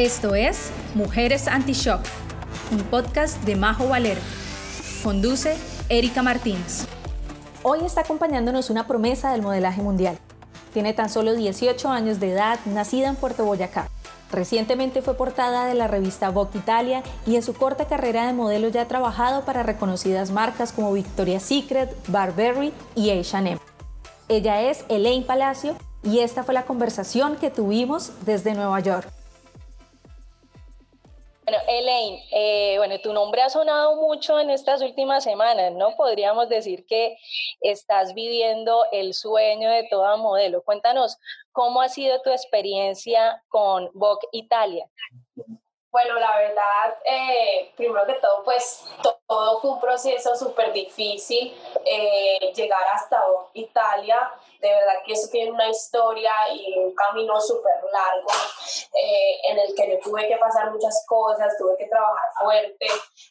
Esto es Mujeres Anti-Shock, un podcast de Majo Valero. Conduce Erika Martínez. Hoy está acompañándonos una promesa del modelaje mundial. Tiene tan solo 18 años de edad, nacida en Puerto Boyacá. Recientemente fue portada de la revista Vogue Italia y en su corta carrera de modelo ya ha trabajado para reconocidas marcas como Victoria's Secret, Burberry y H&M. Ella es Elaine Palacio y esta fue la conversación que tuvimos desde Nueva York. Bueno, Elaine, eh, bueno, tu nombre ha sonado mucho en estas últimas semanas, ¿no? Podríamos decir que estás viviendo el sueño de toda modelo. Cuéntanos, ¿cómo ha sido tu experiencia con Vogue Italia? Bueno, la verdad, eh, primero que todo, pues todo fue un proceso súper difícil. Eh, llegar hasta Italia, de verdad que eso tiene una historia y un camino súper largo eh, en el que yo tuve que pasar muchas cosas, tuve que trabajar fuerte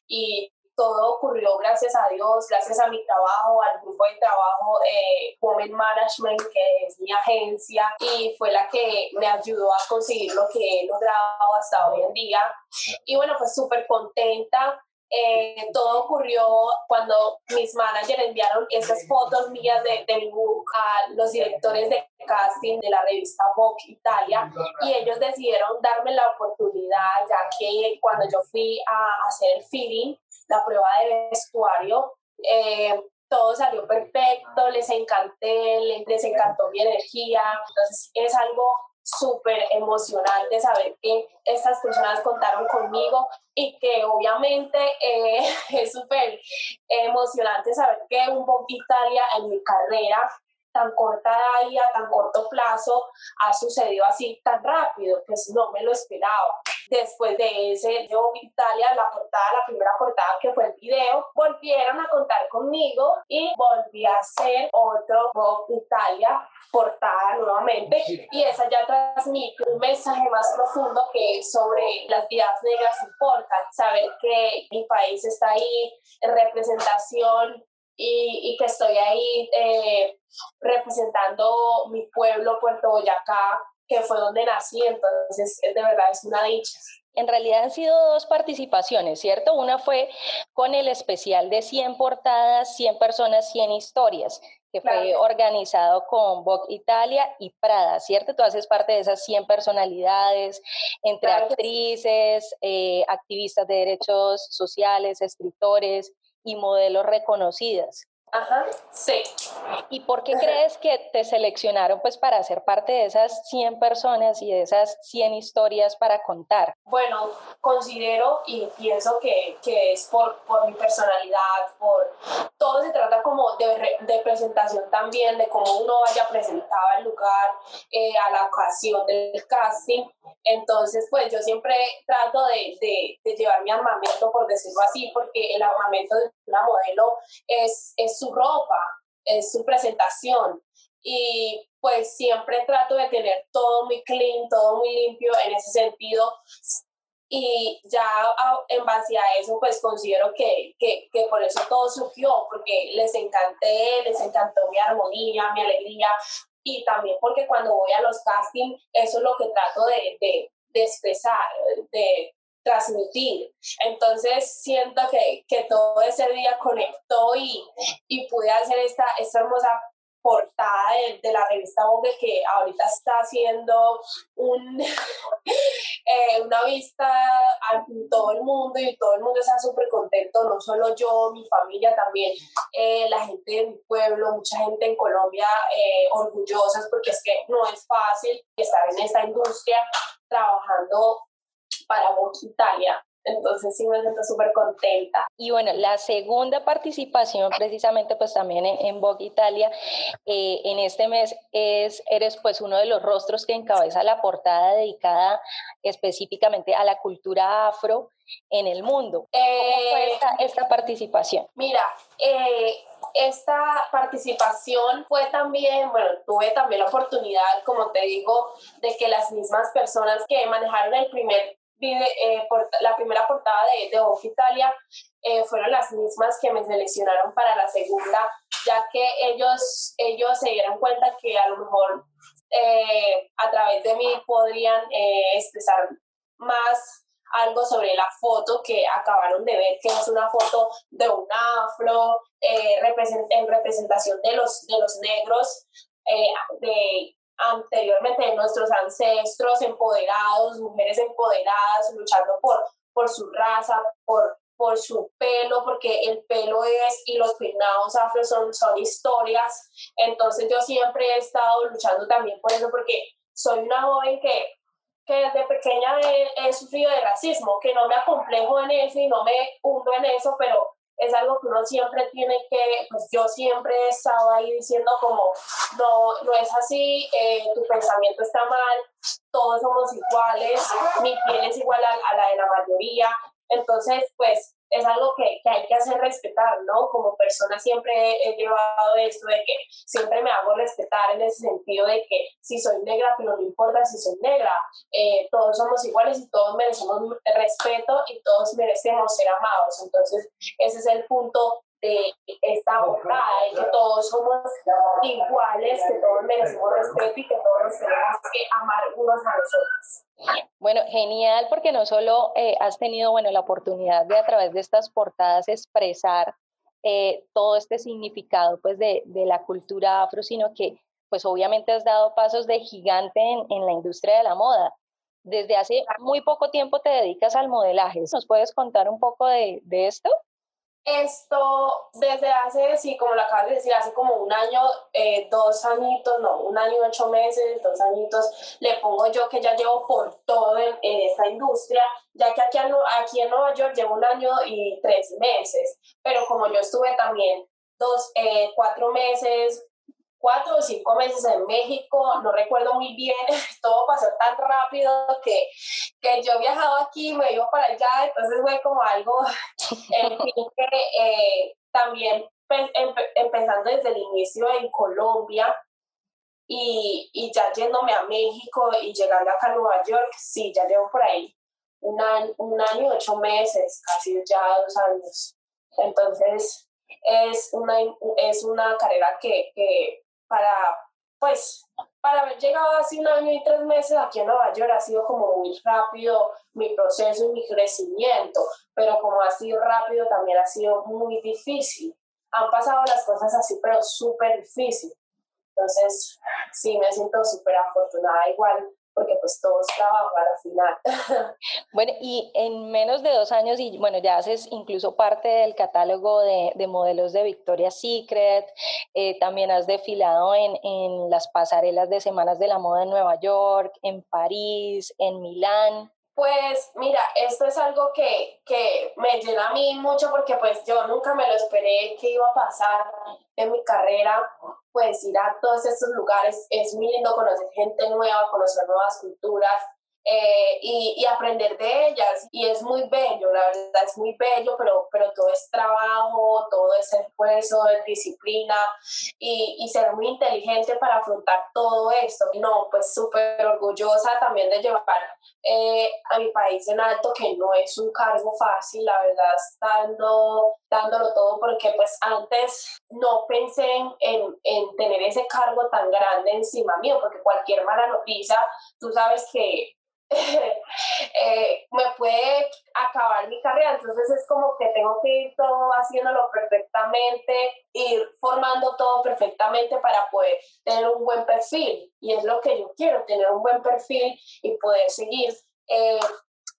y todo ocurrió gracias a Dios, gracias a mi trabajo, al grupo de trabajo eh, Women Management, que es mi agencia, y fue la que me ayudó a conseguir lo que he logrado hasta hoy en día. Y bueno, pues súper contenta. Eh, todo ocurrió cuando mis managers enviaron esas fotos mías de, de, mi book a los directores de casting de la revista Vogue Italia y ellos decidieron darme la oportunidad ya que cuando yo fui a hacer el feeling la prueba de vestuario. Eh, todo salió perfecto, les encanté, les, encantó mi energía. Entonces es algo súper emocionante saber que estas personas contaron conmigo y que obviamente eh, es súper emocionante saber que un poco Italia en mi carrera tan corta y a tan corto plazo ha sucedido así tan rápido, pues no me lo esperaba. Después de ese yo Italia, la portada, la primera portada que fue el video, volvieron a contar conmigo y volví a hacer otro Vogue Italia portada nuevamente. Y esa ya transmite un mensaje más profundo que es sobre las vidas negras importan, saber que mi país está ahí en representación y, y que estoy ahí eh, representando mi pueblo, Puerto Boyacá, que fue donde nací, entonces de verdad es una dicha. En realidad han sido dos participaciones, ¿cierto? Una fue con el especial de 100 portadas, 100 personas, 100 historias, que fue organizado con Vogue Italia y Prada, ¿cierto? Tú haces parte de esas 100 personalidades, entre actrices, eh, activistas de derechos sociales, escritores, y modelos reconocidas. Ajá, sí. ¿Y por qué crees que te seleccionaron pues para ser parte de esas 100 personas y de esas 100 historias para contar? Bueno, considero y pienso que, que es por, por mi personalidad, por todo se trata como de, de presentación también, de cómo uno vaya presentado al lugar, eh, a la ocasión del casting. Entonces, pues yo siempre trato de, de, de llevar mi armamento, por decirlo así, porque el armamento de una modelo es, es su ropa, es su presentación. Y pues siempre trato de tener todo muy clean, todo muy limpio en ese sentido. Y ya en base a eso, pues considero que, que, que por eso todo surgió, porque les encanté, les encantó mi armonía, mi alegría, y también porque cuando voy a los castings, eso es lo que trato de, de, de expresar, de, transmitir. Entonces siento que, que todo ese día conectó y, y pude hacer esta, esta hermosa portada de, la revista Vogue que ahorita está haciendo un, eh, una vista a todo el mundo y todo el mundo está súper contento, no solo yo, mi familia también, eh, la gente de mi pueblo, mucha gente en Colombia eh, orgullosas porque es que no es fácil estar en esta industria trabajando para Vogue Italia. Entonces sí me siento súper contenta. Y bueno, la segunda participación precisamente pues también en, en Vogue Italia eh, en este mes es, eres pues uno de los rostros que encabeza la portada dedicada específicamente a la cultura afro en el mundo. ¿Cómo fue esta, esta participación? Mira, eh, esta participación fue también, bueno, tuve también la oportunidad, como te digo, de que las mismas personas que manejaron el primer eh, por, la primera portada de, de Vogue Italia eh, fueron las mismas que me seleccionaron para la segunda, ya que ellos, ellos se dieron cuenta que a lo mejor eh, a través de mí podrían expresar más algo sobre la foto que acabaron de ver, que es una foto de un afro eh, en representación de los, de los negros eh, de anteriormente de nuestros ancestros empoderados, mujeres empoderadas, luchando por, por su raza, por, por su pelo, porque el pelo es y los peinados afro son, son historias. Entonces yo siempre he estado luchando también por eso, porque soy una joven que que desde pequeña he, sufrido de racismo, que no me acomplejo en eso y no me hundo en eso, pero es algo que uno siempre tiene que, pues yo siempre he estado ahí diciendo como, no, no es así, eh, tu pensamiento está mal, todos somos iguales, mi piel es igual a, a la de la mayoría, entonces pues es algo que, que, hay que hacer respetar, ¿no? Como persona siempre he, llevado esto de que siempre me hago respetar en ese sentido de que si soy negra, pero no importa si soy negra, eh, todos somos iguales y todos merecemos respeto y todos merecemos ser amados. Entonces, ese es el punto de esta abordada, de que todos somos iguales, que todos merecemos respeto y que todos nos tenemos que amar unos a los otros. Bueno, genial, porque no solo eh, has tenido bueno, la oportunidad de a través de estas portadas expresar eh, todo este significado pues, de, de, la cultura afro, sino que pues obviamente has dado pasos de gigante en, en la industria de la moda. Desde hace muy poco tiempo te dedicas al modelaje. ¿Nos puedes contar un poco de, de esto? Esto desde hace, sí, como lo acabas de decir, hace como un año, eh, dos añitos, no, un año, ocho meses, dos añitos, le pongo yo que ya llevo por todo en, esta industria, ya que aquí, aquí en Nueva York llevo un año y tres meses, pero como yo estuve también dos, eh, cuatro meses, cuatro o cinco meses en México, no recuerdo muy bien, todo pasó tan rápido que, que yo viajado aquí, me iba para allá, entonces fue como algo, en fin, que eh, también empezando desde el inicio en Colombia y, y, ya yéndome a México y llegando acá a Nueva York, sí, ya llevo por ahí un año, un año ocho meses, casi ya dos años. Entonces, es una, es una carrera que, que para, pues, para haber llegado así un año y tres meses aquí en Nueva York ha sido como muy rápido mi proceso y mi crecimiento, pero como ha sido rápido también ha sido muy difícil. Han pasado las cosas así, pero súper difícil. Entonces, sí, me siento súper afortunada igual porque pues todos trabajan al final. Bueno, y en menos de dos años, y bueno, ya haces incluso parte del catálogo de, de modelos de Victoria's Secret, eh, también has desfilado en las pasarelas de Semanas de la Moda en Nueva York, en París, en Milán. Pues mira, esto es algo que, que, me llena a mí mucho porque pues yo nunca me lo esperé que iba a pasar en mi carrera, pues ir a todos estos lugares, es muy lindo conocer gente nueva, conocer nuevas culturas, eh, y, y, aprender de ellas. Y es muy bello, la verdad es muy bello, pero, pero todo es trabajo, todo es esfuerzo, es disciplina y, y ser muy inteligente para afrontar todo esto. No, pues súper orgullosa también de llevar eh, a mi país en alto, que no es un cargo fácil, la verdad, estando, dándolo todo, porque pues antes no pensé en, en, en tener ese cargo tan grande encima mío, porque cualquier mala noticia, tú sabes que eh, me puede acabar mi carrera. Entonces es como que tengo que ir todo haciéndolo perfectamente, ir formando todo perfectamente para poder tener un buen perfil. Y es lo que yo quiero, tener un buen perfil y poder seguir eh,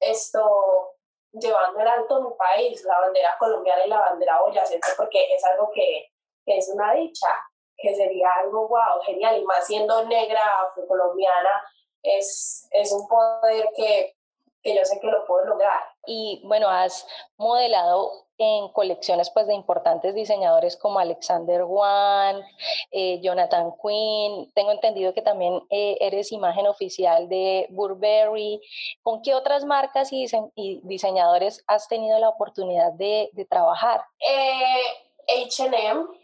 esto llevando en alto mi país, la bandera colombiana y la bandera boyacense, porque es algo que, que es una dicha, que sería algo wow, genial, y más siendo negra, afrocolombiana, es, es un poder que, que yo sé que lo puedo lograr. Y bueno, has modelado en colecciones pues, de importantes diseñadores como Alexander Wang, eh, Jonathan Quinn. Tengo entendido que también eh, eres imagen oficial de Burberry. ¿Con qué otras marcas y, y diseñadores has tenido la oportunidad de, de trabajar? HM, eh,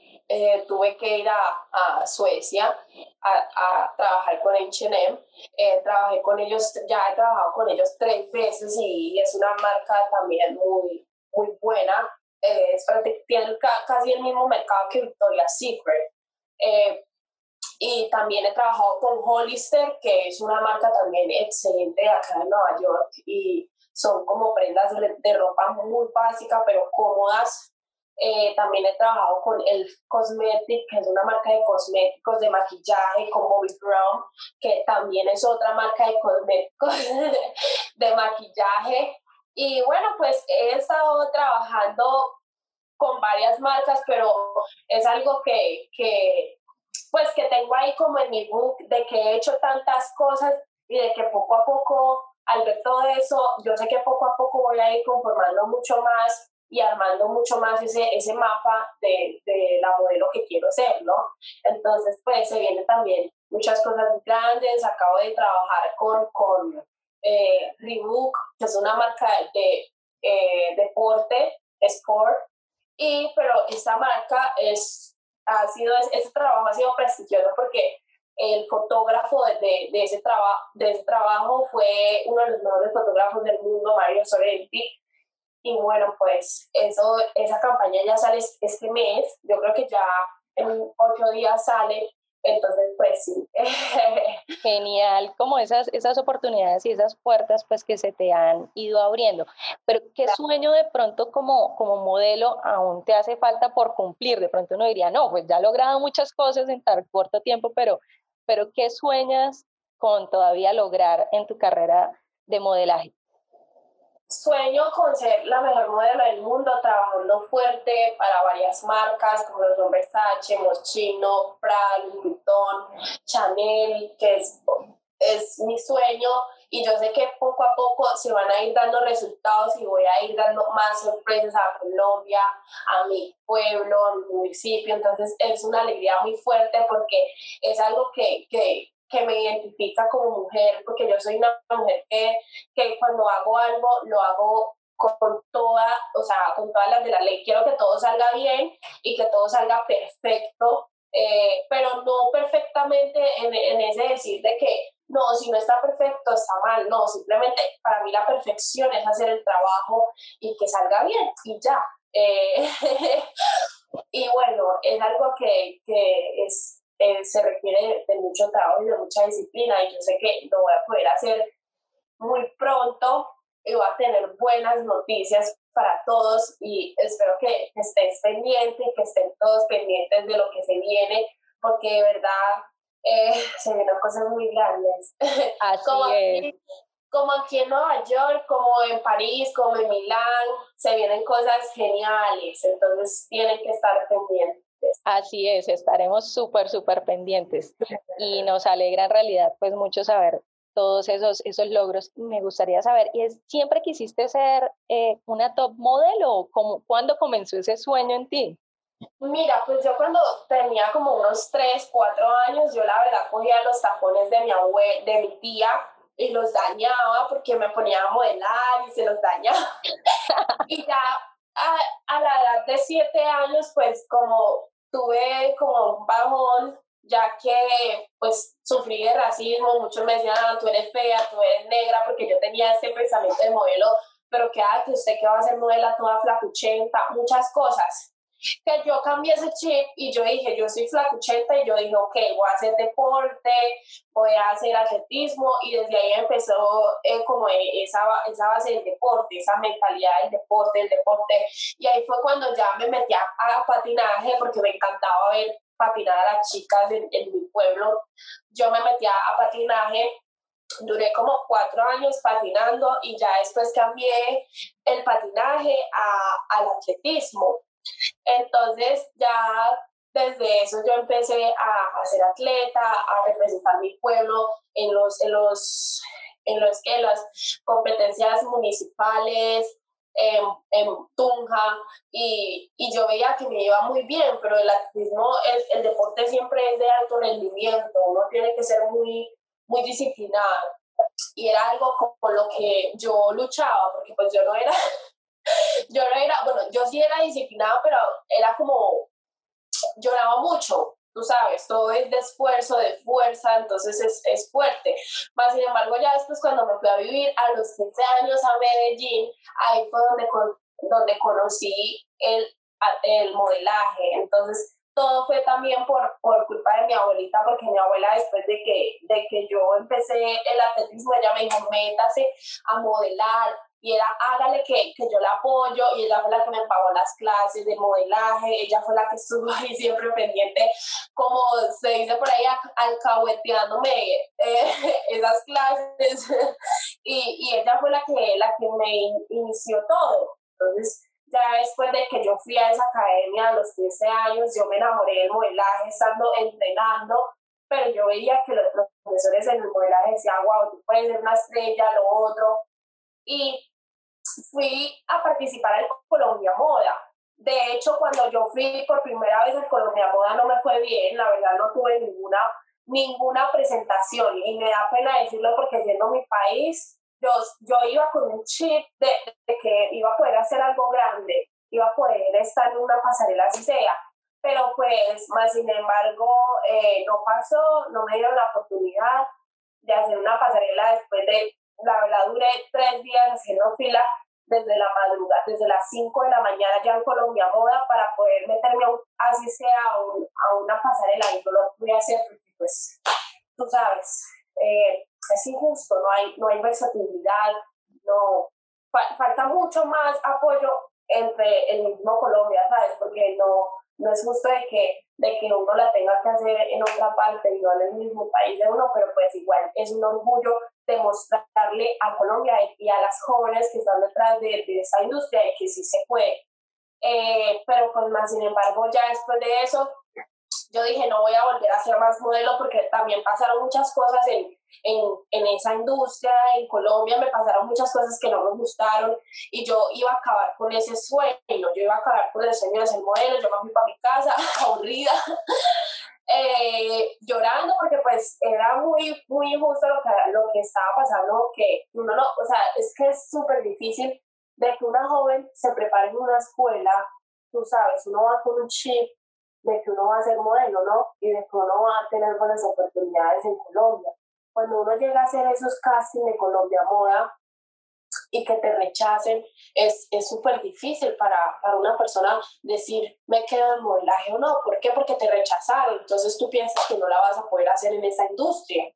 tuve que ir a, a Suecia a, a, trabajar con H&M. Eh, trabajé con ellos, ya he trabajado con ellos tres veces y es una marca también muy, muy buena. Eh, tiene casi el mismo mercado que Victoria's Secret. Eh, y también he trabajado con Hollister, que es una marca también excelente acá en Nueva York y son como prendas de ropa muy básica pero cómodas. Eh, también he trabajado con el Cosmetic, que es una marca de cosméticos de maquillaje, con Bobby Brown, que también es otra marca de cosméticos de maquillaje. Y bueno, pues he estado trabajando con varias marcas, pero es algo que, que, pues que tengo ahí como en mi book, de que he hecho tantas cosas y de que poco a poco, al ver todo eso, yo sé que poco a poco voy a ir conformando mucho más y armando mucho más ese, ese mapa de, de la modelo que quiero ser, ¿no? Entonces, pues se vienen también muchas cosas grandes, acabo de trabajar con, con eh, Reebok, que es una marca de eh, deporte, sport, y, pero esta marca es, ha sido, ese trabajo ha sido prestigioso porque el fotógrafo de, de, ese, trabajo de ese trabajo fue uno de los mejores fotógrafos del mundo, Mario Sorrenti. Y bueno, pues eso, esa campaña ya sale este mes, yo creo que ya en ocho días sale, entonces, pues sí. Genial, como esas, esas oportunidades y esas puertas pues que se te han ido abriendo. Pero ¿qué sueño de pronto como, como modelo aún te hace falta por cumplir? De pronto uno diría, no, pues ya he logrado muchas cosas en tan corto tiempo, pero, pero ¿qué sueñas con todavía lograr en tu carrera de modelaje? Sueño con ser la mejor modelo del mundo, trabajando fuerte para varias marcas como los nombres Versace, Moschino, Prada, Louis Vuitton, Chanel, que es, es mi sueño. Y yo sé que poco a poco se van a ir dando resultados y voy a ir dando más sorpresas a Colombia, a mi pueblo, a mi municipio, entonces es una alegría muy fuerte porque es algo que, que que me identifica como mujer, porque yo soy una mujer que, que cuando hago algo lo hago con toda, o sea, con todas las de la ley. Quiero que todo salga bien y que todo salga perfecto, eh, pero no perfectamente en, en, ese decir de que no, si no está perfecto está mal, no, simplemente para mí la perfección es hacer el trabajo y que salga bien y ya. Eh, y bueno, es algo que, que es eh, se requiere de mucho trabajo y de mucha disciplina y yo sé que lo voy a poder hacer muy pronto y voy a tener buenas noticias para todos y espero que estés pendiente, que estén todos pendientes de lo que se viene, porque de verdad eh, se vienen cosas muy grandes. Así como, es. Aquí, como aquí en Nueva York, como en París, como en Milán, se vienen cosas geniales, entonces tienen que estar pendientes. Así es, estaremos súper, súper pendientes y nos alegra en realidad pues mucho saber todos esos, esos logros. Me gustaría saber, ¿y es, siempre quisiste ser eh, una top model o como, cuándo comenzó ese sueño en ti? Mira, pues yo cuando tenía como unos 3, 4 años, yo la verdad cogía los tapones de mi abuela, de mi tía y los dañaba porque me ponía a modelar y se los dañaba. y ya a, a, la edad de 7 años, pues como tuve como un bajón, ya que pues sufrí de racismo, muchos me decían, ah, tú eres fea, tú eres negra, porque yo tenía ese pensamiento de modelo, pero que, ah, que usted que va a ser modelo toda flacuchenta, muchas cosas que yo cambié ese chip y yo dije, yo soy flacuchenta y yo dije, ok, voy a hacer deporte, voy a hacer atletismo y desde ahí empezó eh, como esa, esa base del deporte, esa mentalidad del deporte, del deporte. Y ahí fue cuando ya me metí a, patinaje porque me encantaba ver patinar a las chicas en, mi pueblo. Yo me metí a, patinaje duré como cuatro años patinando y ya después cambié el patinaje a, al atletismo. Entonces ya desde eso yo empecé a, ser atleta, a representar mi pueblo en los, en los, en los las competencias municipales, en, en Tunja, y, y, yo veía que me iba muy bien, pero el atletismo, el, el, deporte siempre es de alto rendimiento, uno tiene que ser muy, muy disciplinado. Y era algo con lo que yo luchaba, porque pues yo no era yo no era, bueno, yo sí era disciplinado, pero era como, lloraba mucho, tú sabes, todo es de esfuerzo, de fuerza, entonces es, es fuerte. Más sin embargo, ya después cuando me fui a vivir a los 15 años a Medellín, ahí fue donde, donde conocí el, el modelaje, entonces todo fue también por, por culpa de mi abuelita, porque mi abuela después de que, de que yo empecé el atletismo, ella me dijo, métase a modelar, y era hágale que, que, yo la apoyo y ella fue la que me pagó las clases de modelaje, ella fue la que estuvo ahí siempre pendiente, como se dice por ahí, alcahueteándome eh, esas clases y, y, ella fue la que, la que me inició todo. Entonces, ya después de que yo fui a esa academia a los 15 años, yo me enamoré del modelaje estando entrenando, pero yo veía que los profesores en el modelaje decían, wow, tú puedes ser una estrella, lo otro. Y fui a participar en Colombia Moda. De hecho, cuando yo fui por primera vez en Colombia Moda no me fue bien, la verdad no tuve ninguna, ninguna presentación y me da pena decirlo porque siendo mi país, yo, yo iba con un chip de, que iba a poder hacer algo grande, iba a poder estar en una pasarela así sea, pero pues más sin embargo eh, no pasó, no me dieron la oportunidad de hacer una pasarela después de, la verdad duré tres días haciendo fila desde la madrugada, desde las 5 de la mañana ya en Colombia Moda para poder meterme así sea a, una pasarela y no lo pude hacer porque pues tú sabes, eh, es injusto, no hay, no hay versatilidad, no, falta mucho más apoyo entre el mismo Colombia, ¿sabes? Porque no, no es justo de que, de que uno la tenga que hacer en otra parte y no en el mismo país de uno, pero pues igual es un orgullo demostrarle a Colombia y a las jóvenes que están detrás de, de esa industria de que sí se puede. Eh, pero pues más sin embargo ya después de eso yo dije no voy a volver a ser más modelo porque también pasaron muchas cosas en, en, en, esa industria, en Colombia me pasaron muchas cosas que no me gustaron y yo iba a acabar con ese sueño, yo iba a acabar con el sueño de ser modelo, yo me fui para mi casa aburrida eh, llorando porque pues era muy, muy injusto lo que, lo que estaba pasando, que uno no, o sea, es que es súper difícil de que una joven se prepare en una escuela, tú sabes, uno va con un chip de que uno va a ser modelo, ¿no? Y de que uno va a tener buenas oportunidades en Colombia. Cuando uno llega a hacer esos castings de Colombia Moda, y que te rechacen, es súper difícil para, para, una persona decir, me quedo en modelaje o no. ¿Por qué? Porque te rechazaron. Entonces tú piensas que no la vas a poder hacer en esa industria.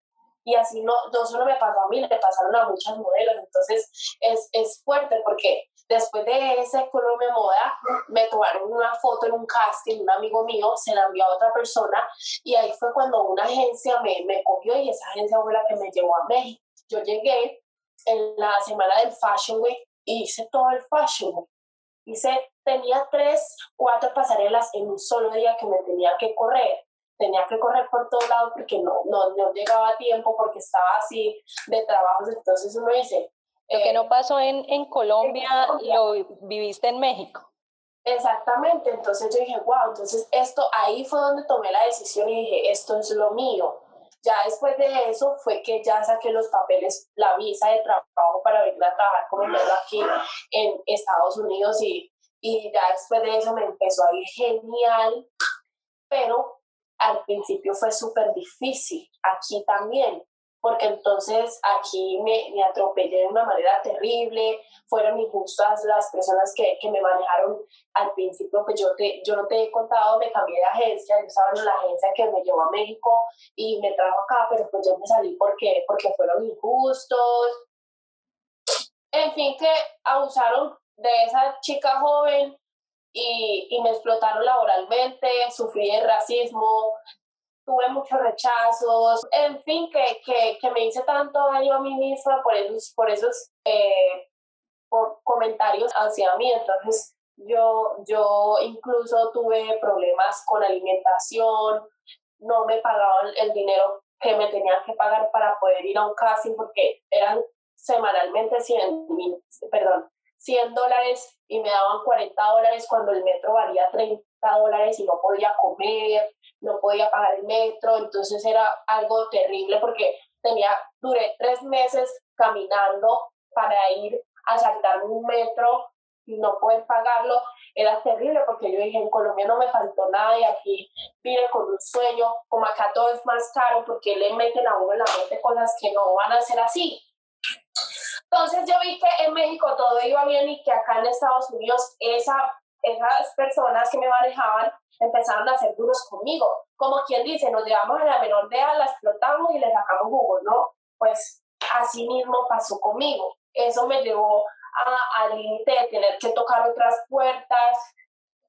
Y así no, no solo me pasó a mí, le pasaron a muchas modelos. Entonces es, es fuerte porque después de ese Colombia Moda, me tomaron una foto en un casting, un amigo mío se la envió a otra persona y ahí fue cuando una agencia me, me cogió y esa agencia fue la que me llevó a México. Yo llegué en la semana del Fashion Week y hice todo el Fashion Week. Hice, tenía tres, cuatro pasarelas en un solo día que me tenía que correr. Tenía que correr por todos lados porque no, no, no llegaba a tiempo porque estaba así de trabajo. Entonces uno dice... Lo que no pasó en, en Colombia, lo viviste en México. Exactamente, entonces yo dije, wow, entonces esto, ahí fue donde tomé la decisión y dije, esto es lo mío ya después de eso fue que ya saqué los papeles, la visa de trabajo para venir a trabajar como modelo aquí en Estados Unidos y, y ya después de eso me empezó a ir genial, pero al principio fue súper difícil, aquí también, porque entonces aquí me, me, atropellé de una manera terrible, fueron injustas las personas que, que, me manejaron al principio, que yo, te, yo no te he contado, me cambié de agencia, yo estaba en la agencia que me llevó a México y me trajo acá, pero pues yo me salí porque, porque fueron injustos. En fin, que abusaron de esa chica joven y, y me explotaron laboralmente, sufrí de racismo, tuve muchos rechazos, en fin, que, que, me hice tanto daño a mí misma por esos, por esos eh, comentarios hacia mí. Entonces, yo, yo incluso tuve problemas con alimentación, no me pagaban el dinero que me tenían que pagar para poder ir a un casting porque eran semanalmente 100, perdón, 100 dólares y me daban 40 dólares cuando el metro valía 30 dólares y no podía comer, no podía pagar el metro, entonces era algo terrible porque tenía, duré tres meses caminando para ir a saltar un metro y no poder pagarlo, era terrible porque yo dije, en Colombia no me faltó nada y aquí vine con un sueño, como acá todo es más caro porque le meten a uno en la mente cosas que no van a ser así. Entonces yo vi que en México todo iba bien y que acá en Estados Unidos esa esas personas que me manejaban empezaron a ser duros conmigo. Como quien dice, nos llevamos a la menor de edad, la explotamos y le sacamos jugo, ¿no? Pues así mismo pasó conmigo. Eso me llevó al límite de tener que tocar otras puertas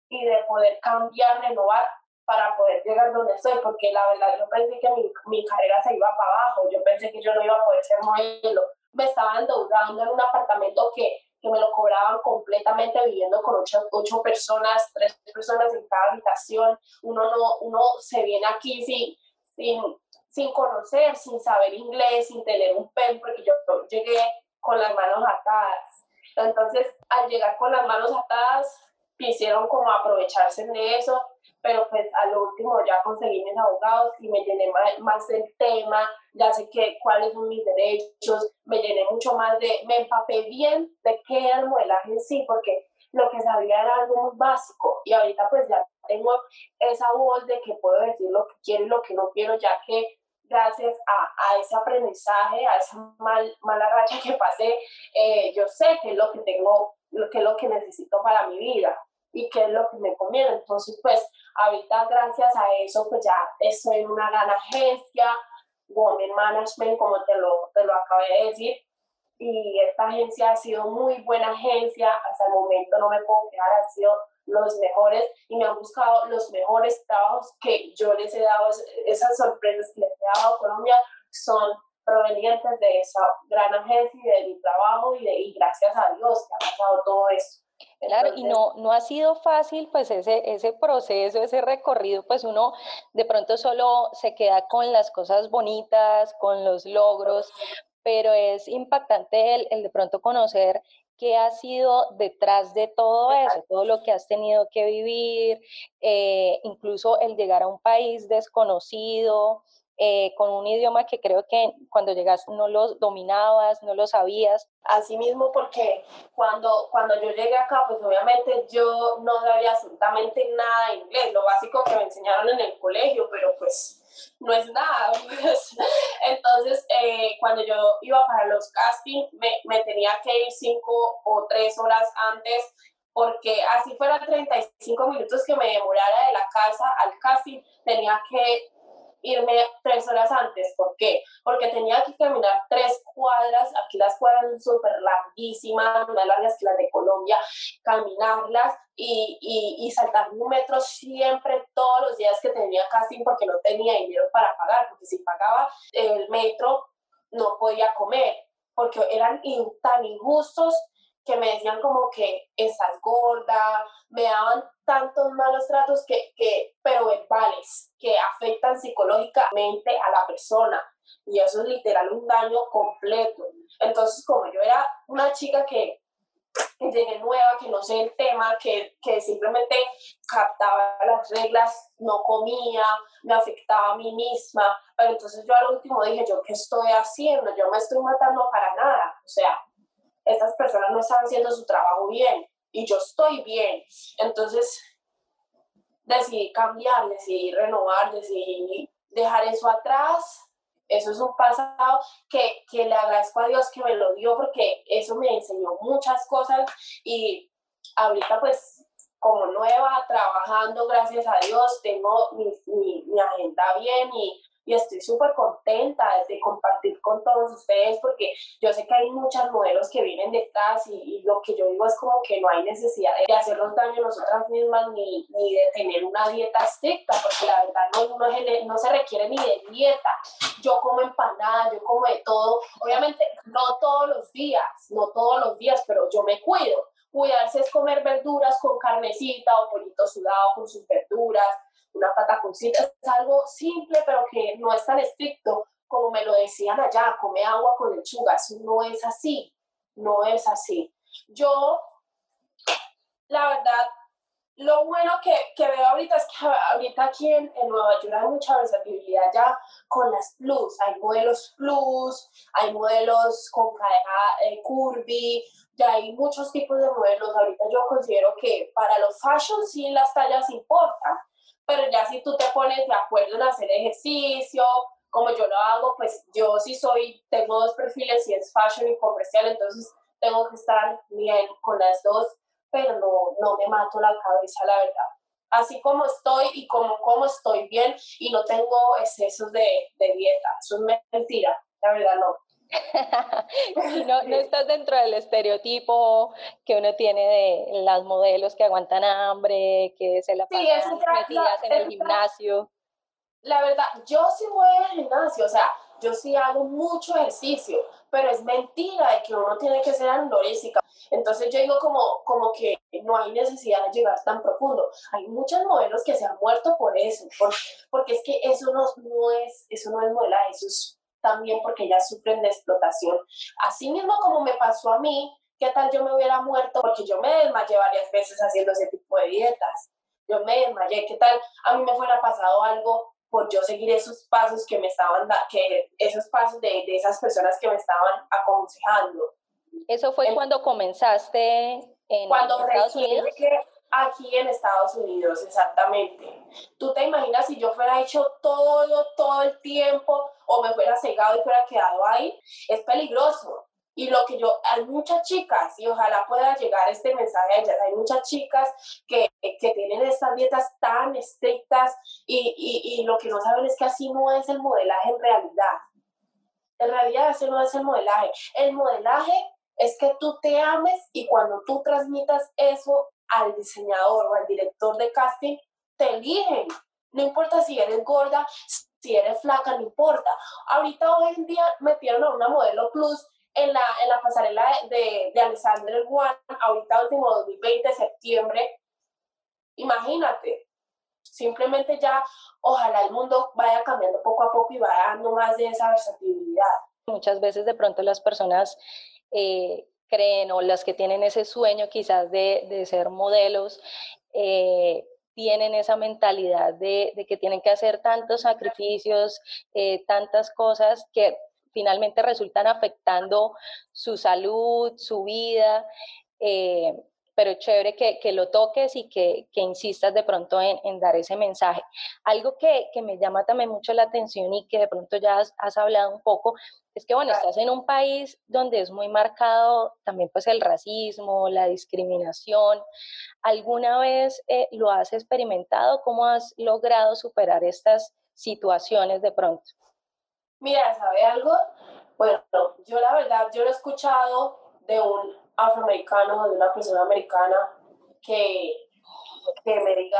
y de poder cambiar, renovar para poder llegar donde estoy, porque la verdad yo pensé que mi, mi carrera se iba para abajo, yo pensé que yo no iba a poder ser modelo, me estaba endeudando en un apartamento que, que me lo cobraban completamente viviendo con ocho, ocho, personas, tres personas en cada habitación, uno, no, uno se viene aquí sin, sin, sin conocer, sin saber inglés, sin tener un pen, porque yo llegué con las manos atadas. Entonces, al llegar con las manos atadas, quisieron como aprovecharse de eso, pero pues a lo último ya conseguí mis abogados y me llené más, del tema, ya sé que, cuáles son mis derechos, me llené mucho más de, me empapé bien de qué era el modelaje en sí, porque lo que sabía era algo muy básico y ahorita pues ya tengo esa voz de que puedo decir lo que quiero y lo que no quiero, ya que gracias a, a ese aprendizaje, a esa mal, mala racha que pasé, eh, yo sé qué es lo que tengo, qué es lo que necesito para mi vida y qué es lo que me conviene. Entonces, pues ahorita gracias a eso, pues ya estoy en una gran agencia, Women Management, como te lo, te lo acabé de decir, y esta agencia ha sido muy buena agencia, hasta el momento no me puedo quedar, han sido los mejores y me han buscado los mejores trabajos que yo les he dado, esas sorpresas que les he dado a Colombia son provenientes de esa gran agencia y de mi trabajo y, de, y gracias a Dios que ha pasado todo esto. Claro, y no, no ha sido fácil pues ese, ese proceso, ese recorrido, pues uno de pronto solo se queda con las cosas bonitas, con los logros, pero es impactante el, el de pronto conocer qué ha sido detrás de todo eso, todo lo que has tenido que vivir, eh, incluso el llegar a un país desconocido, eh, con un idioma que creo que cuando llegas no lo dominabas, no lo sabías. Así mismo porque cuando, cuando yo llegué acá, pues obviamente yo no sabía absolutamente nada de inglés, lo básico que me enseñaron en el colegio, pero pues no es nada. Pues. Entonces, eh, cuando yo iba para los castings, me, me tenía que ir cinco o tres horas antes porque así fueran 35 minutos que me demorara de la casa al casting, tenía que irme tres horas antes. ¿Por qué? Porque tenía que caminar tres cuadras, aquí las cuadras son súper larguísimas, más largas que las de Colombia, caminarlas y, y, y, saltar un metro siempre, todos los días que tenía casting, porque no tenía dinero para pagar, porque si pagaba el metro no podía comer, porque eran tan injustos que me decían como que estás gorda, me daban tantos malos tratos que, que, pero verbales, que afectan psicológicamente a la persona. Y eso es literal un daño completo. Entonces, como yo era una chica que, que llegué nueva, que no sé el tema, que, que simplemente captaba las reglas, no comía, me afectaba a mí misma, pero entonces yo al último dije, ¿yo qué estoy haciendo? Yo me estoy matando para nada. O sea, estas personas no están haciendo su trabajo bien y yo estoy bien. Entonces decidí cambiar, decidí renovar, decidí dejar eso atrás. Eso es un pasado que, que le agradezco a Dios que me lo dio porque eso me enseñó muchas cosas y ahorita pues como nueva, trabajando, gracias a Dios, tengo mi, mi, mi agenda bien y y estoy súper contenta de compartir con todos ustedes porque yo sé que hay muchas modelos que vienen detrás y, y lo que yo digo es como que no hay necesidad de hacernos daño nosotras mismas ni, ni de tener una dieta estricta porque la verdad no, no, no se requiere ni de dieta. Yo como empanada, yo como de todo, obviamente no todos los días, no todos los días, pero yo me cuido. Cuidarse es comer verduras con carnecita o pollito sudado con sus verduras, una pataconcita, es algo simple pero que no es tan estricto como me lo decían allá, come agua con lechuga, eso no es así, no es así. Yo, la verdad, lo bueno que, que veo ahorita es que ahorita aquí en, Nueva York hay mucha versatilidad ya con las plus, hay modelos plus, hay modelos con cadena eh, curvy, ya hay muchos tipos de modelos, ahorita yo considero que para los fashion sí las tallas importan, pero ya si tú te pones de acuerdo en hacer ejercicio, como yo lo hago, pues yo sí soy, tengo dos perfiles, y es fashion y comercial, entonces tengo que estar bien con las dos, pero no, no me mato la cabeza, la verdad. así como estoy y como, como estoy bien y no tengo excesos de, de dieta. Eso es mentira, la verdad no. no, no estás dentro del estereotipo que uno tiene de las modelos que aguantan hambre, que se la pasan metidas en el gimnasio. La verdad, yo sí voy al gimnasio, o sea, yo sí hago mucho ejercicio, pero es mentira de que uno tiene que ser anorésica. Entonces yo digo como, como que no hay necesidad de llegar tan profundo. Hay muchos modelos que se han muerto por eso, porque es que eso no, no, es, eso no es modelaje, eso es también porque ellas sufren de explotación. Así mismo como me pasó a mí, ¿qué tal yo me hubiera muerto? Porque yo me desmayé varias veces haciendo ese tipo de dietas. Yo me desmayé, ¿qué tal a mí me fuera pasado algo por yo seguir esos pasos que me estaban, que esos pasos de, de esas personas que me estaban aconsejando? ¿Eso fue cuando comenzaste en cuando Estados Unidos? Aquí en Estados Unidos, exactamente. ¿Tú te imaginas si yo fuera hecho todo, todo el tiempo o me fuera cegado y fuera quedado ahí? Es peligroso. Y lo que yo, hay muchas chicas, y ojalá pueda llegar este mensaje a ellas, hay muchas chicas que, que tienen estas dietas tan estrictas y, y, y lo que no saben es que así no es el modelaje en realidad. En realidad ese no es el modelaje. El modelaje es que tú te ames y cuando tú transmitas eso al diseñador o al director de casting, te eligen. No importa si eres gorda, si eres flaca, no importa. Ahorita hoy en día metieron a una modelo plus en la, en la pasarela de, de Alexander One, ahorita último 2020, septiembre. Imagínate, simplemente ya ojalá el mundo vaya cambiando poco a poco y vaya dando más de esa versatilidad. Muchas veces de pronto las personas eh, creen o las que tienen ese sueño quizás de, de ser modelos, eh, tienen esa mentalidad de, de, que tienen que hacer tantos sacrificios, eh, tantas cosas que finalmente resultan afectando su salud, su vida. Eh, pero chévere que, que, lo toques y que, que insistas de pronto en, en, dar ese mensaje. Algo que, que, me llama también mucho la atención y que de pronto ya has, has, hablado un poco, es que bueno, estás en un país donde es muy marcado también pues el racismo, la discriminación. ¿Alguna vez eh, lo has experimentado? ¿Cómo has logrado superar estas situaciones de pronto? Mira, ¿sabe algo? Bueno, yo la verdad, yo lo he escuchado de un afroamericano, de una persona americana que, que me diga,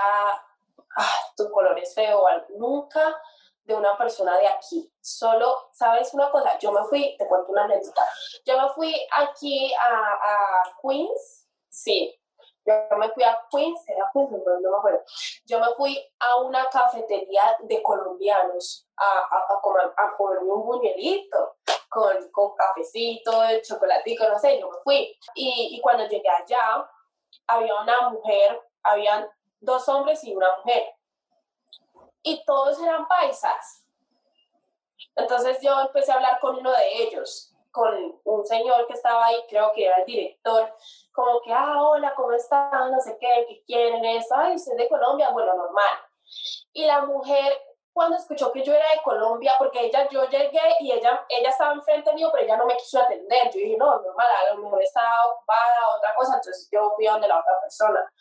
ah, tu color es feo, nunca de una persona de aquí. Solo, ¿sabes una cosa? Yo me fui, te cuento una anécdota. Yo me fui aquí a, a Queens, sí. Yo me fui a Queens, era Queens, no, me acuerdo. Yo me fui a una cafetería de colombianos a, a, comer, a comerme un buñuelito con, con cafecito, chocolatico, no sé, yo me fui. Y, y cuando llegué allá, había una mujer, habían dos hombres y una mujer. Y todos eran paisas. Entonces yo empecé a hablar con uno de ellos, con un señor que estaba ahí, creo que era el director, como que, ah, hola, ¿cómo están? No sé qué, ¿qué quieren? Eso, ay, usted es de Colombia, bueno, normal. Y la mujer cuando escuchó que yo era de Colombia, porque ella, yo llegué y ella, ella estaba enfrente mío, pero ella no me quiso atender. Yo dije, no, normal, a lo mejor estaba ocupada, otra cosa, entonces yo fui a donde la otra persona.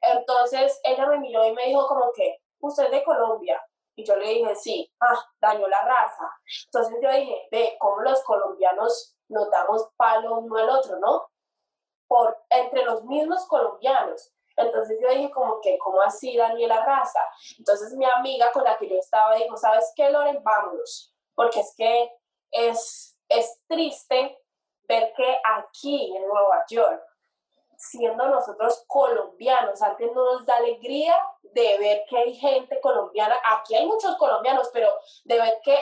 Entonces ella me miró y me dijo como que, ¿usted de Colombia? Y yo le dije, sí, ah, dañó la raza. Entonces yo dije, ve, cómo los colombianos nos damos palo uno al otro, ¿no? Por, entre los mismos colombianos. Entonces yo dije como que, ¿cómo así Daniela Raza? Entonces mi amiga con la que yo estaba dijo, ¿sabes qué, Loren? Vámonos, porque es que es, es triste ver que aquí en Nueva York, siendo nosotros colombianos, antes no nos da alegría de ver que hay gente colombiana, aquí hay muchos colombianos, pero de ver que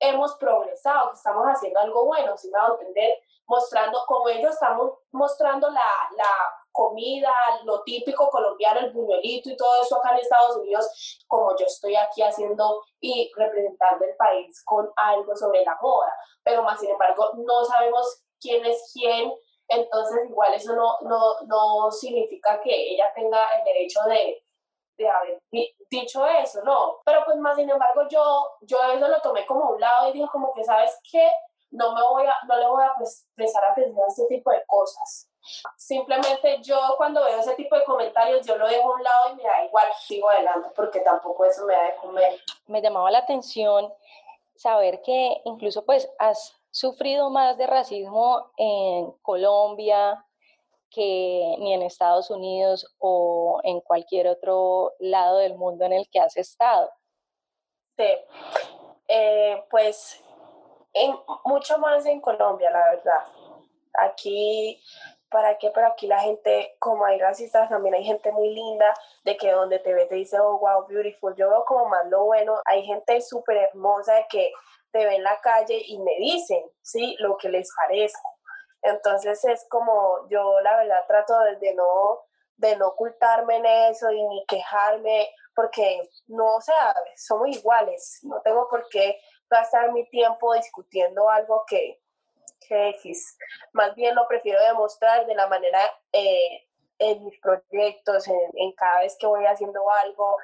hemos progresado, que estamos haciendo algo bueno, si me va a entender, mostrando como ellos estamos mostrando la, la comida, lo típico colombiano, el buñuelito y todo eso acá en Estados Unidos, como yo estoy aquí haciendo y representando el país con algo sobre la moda. Pero más sin embargo, no sabemos quién es quién, entonces igual eso no, no, no significa que ella tenga el derecho de, de haber dicho eso, no. Pero pues más sin embargo, yo, yo eso lo tomé como un lado y dije como que, ¿sabes qué? No, me voy a, no le voy a prestar atención a este tipo de cosas Simplemente yo cuando veo ese tipo de comentarios, yo lo dejo a un lado y me da igual, sigo adelante porque tampoco eso me da de comer. Me llamaba la atención saber que incluso pues has sufrido más de racismo en Colombia que ni en Estados Unidos o en cualquier otro lado del mundo en el que has estado. Sí, eh, pues en, mucho más en Colombia, la verdad. Aquí, ¿para qué? Pero aquí la gente, como hay racistas, también hay gente muy linda, de que donde te ve te dice, oh, wow, beautiful. Yo veo como más lo bueno. Hay gente súper hermosa de que te ve en la calle y me dicen, ¿sí? Lo que les parezco. Entonces es como, yo la verdad trato de, no, de no ocultarme en eso y ni quejarme, porque no, o sea, somos iguales. No tengo por qué gastar mi tiempo discutiendo algo que, que X. Más bien lo prefiero demostrar de la manera eh, en mis proyectos, en, cada vez que voy haciendo algo,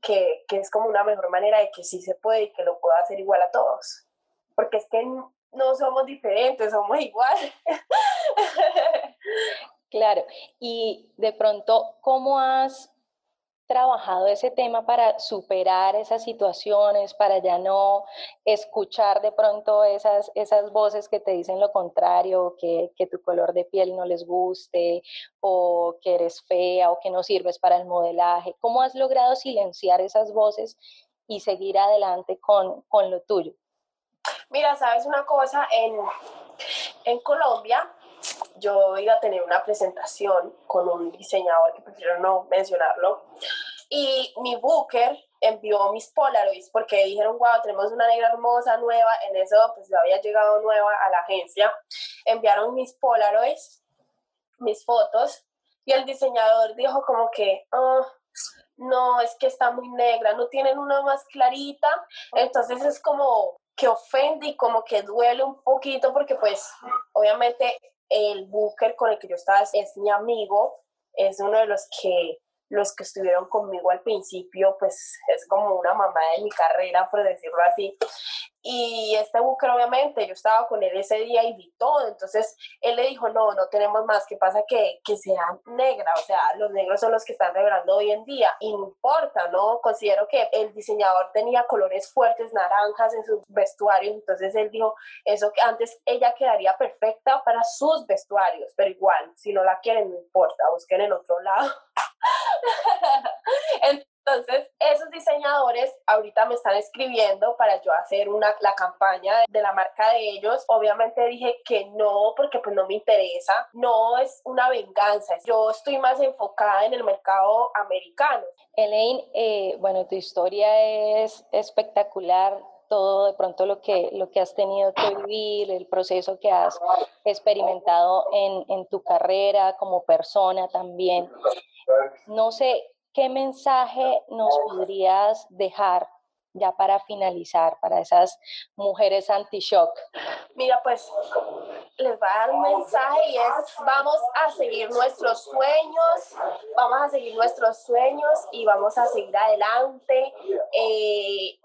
que, que, es como una mejor manera de que sí se puede y que lo puedo hacer igual a todos. Porque es que no somos diferentes, somos iguales. claro, y de pronto, ¿cómo has trabajado ese tema para superar esas situaciones, para ya no escuchar de pronto esas, esas voces que te dicen lo contrario, que, que, tu color de piel no les guste, o que eres fea, o que no sirves para el modelaje? ¿Cómo has logrado silenciar esas voces y seguir adelante con, con lo tuyo? Mira, sabes una cosa, en, en Colombia yo iba a tener una presentación con un diseñador que prefiero no mencionarlo. Y mi booker envió mis Polaroids porque dijeron, wow, tenemos una negra hermosa nueva. En eso, pues yo había llegado nueva a la agencia. Enviaron mis Polaroids, mis fotos. Y el diseñador dijo como que, oh, no, es que está muy negra, no tienen una más clarita. Entonces es como que ofende y como que duele un poquito porque pues obviamente el booker con el que yo estaba es mi amigo, es uno de los que los que estuvieron conmigo al principio, pues es como una mamá de mi carrera, por decirlo así. Y este Booker, obviamente, yo estaba con él ese día y vi todo. Entonces él le dijo: No, no tenemos más. ¿Qué pasa? Que, que sea negra. O sea, los negros son los que están revelando hoy en día. Y no importa, ¿no? Considero que el diseñador tenía colores fuertes, naranjas en sus vestuarios. Entonces él dijo: Eso que antes ella quedaría perfecta para sus vestuarios. Pero igual, si no la quieren, no importa, busquen en otro lado. Entonces, esos diseñadores ahorita me están escribiendo para yo hacer una, la campaña de la marca de ellos. Obviamente dije que no, porque pues no me interesa. No es una venganza. Yo estoy más enfocada en el mercado americano. Elaine, eh, bueno, tu historia es espectacular todo de pronto lo que, lo que has tenido que vivir, el proceso que has experimentado en, en tu carrera como persona también. No sé, ¿qué mensaje nos podrías dejar ya para finalizar para esas mujeres anti-shock? Mira, pues les voy a dar un mensaje y es vamos a seguir nuestros sueños, vamos a seguir nuestros sueños y vamos a seguir adelante. Eh,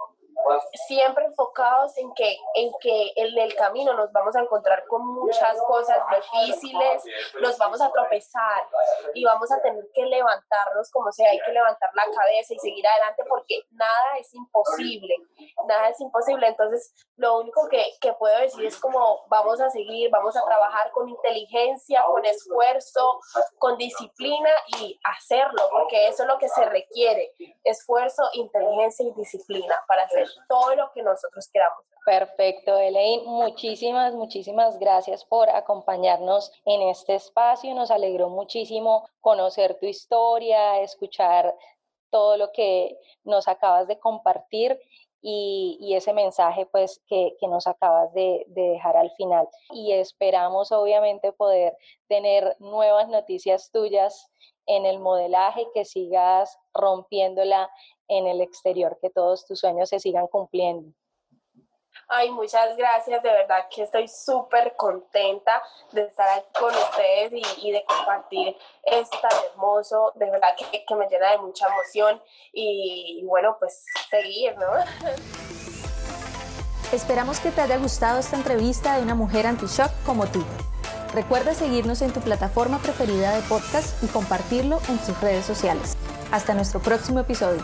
siempre enfocados en que, en que en el camino nos vamos a encontrar con muchas cosas difíciles, nos vamos a tropezar y vamos a tener que levantarnos como sea, hay que levantar la cabeza y seguir adelante porque nada es imposible, nada es imposible. Entonces, lo único que, que puedo decir es como vamos a seguir, vamos a trabajar con inteligencia, con esfuerzo, con disciplina y hacerlo, porque eso es lo que se requiere, esfuerzo, inteligencia y disciplina para hacer todo lo que nosotros queramos. Perfecto, Elaine. Muchísimas, muchísimas gracias por acompañarnos en este espacio. Nos alegró muchísimo conocer tu historia, escuchar todo lo que nos acabas de compartir y, ese mensaje pues que, nos acabas de, dejar al final. Y esperamos obviamente poder tener nuevas noticias tuyas en el modelaje, que sigas rompiéndola en el exterior, que todos tus sueños se sigan cumpliendo. Ay, muchas gracias, de verdad que estoy súper contenta de estar aquí con ustedes y, de compartir esto tan hermoso, de verdad que, que me llena de mucha emoción y, y bueno, pues seguir, ¿no? Esperamos que te haya gustado esta entrevista de una mujer anti-shock como tú. Recuerda seguirnos en tu plataforma preferida de podcast y compartirlo en tus redes sociales. Hasta nuestro próximo episodio.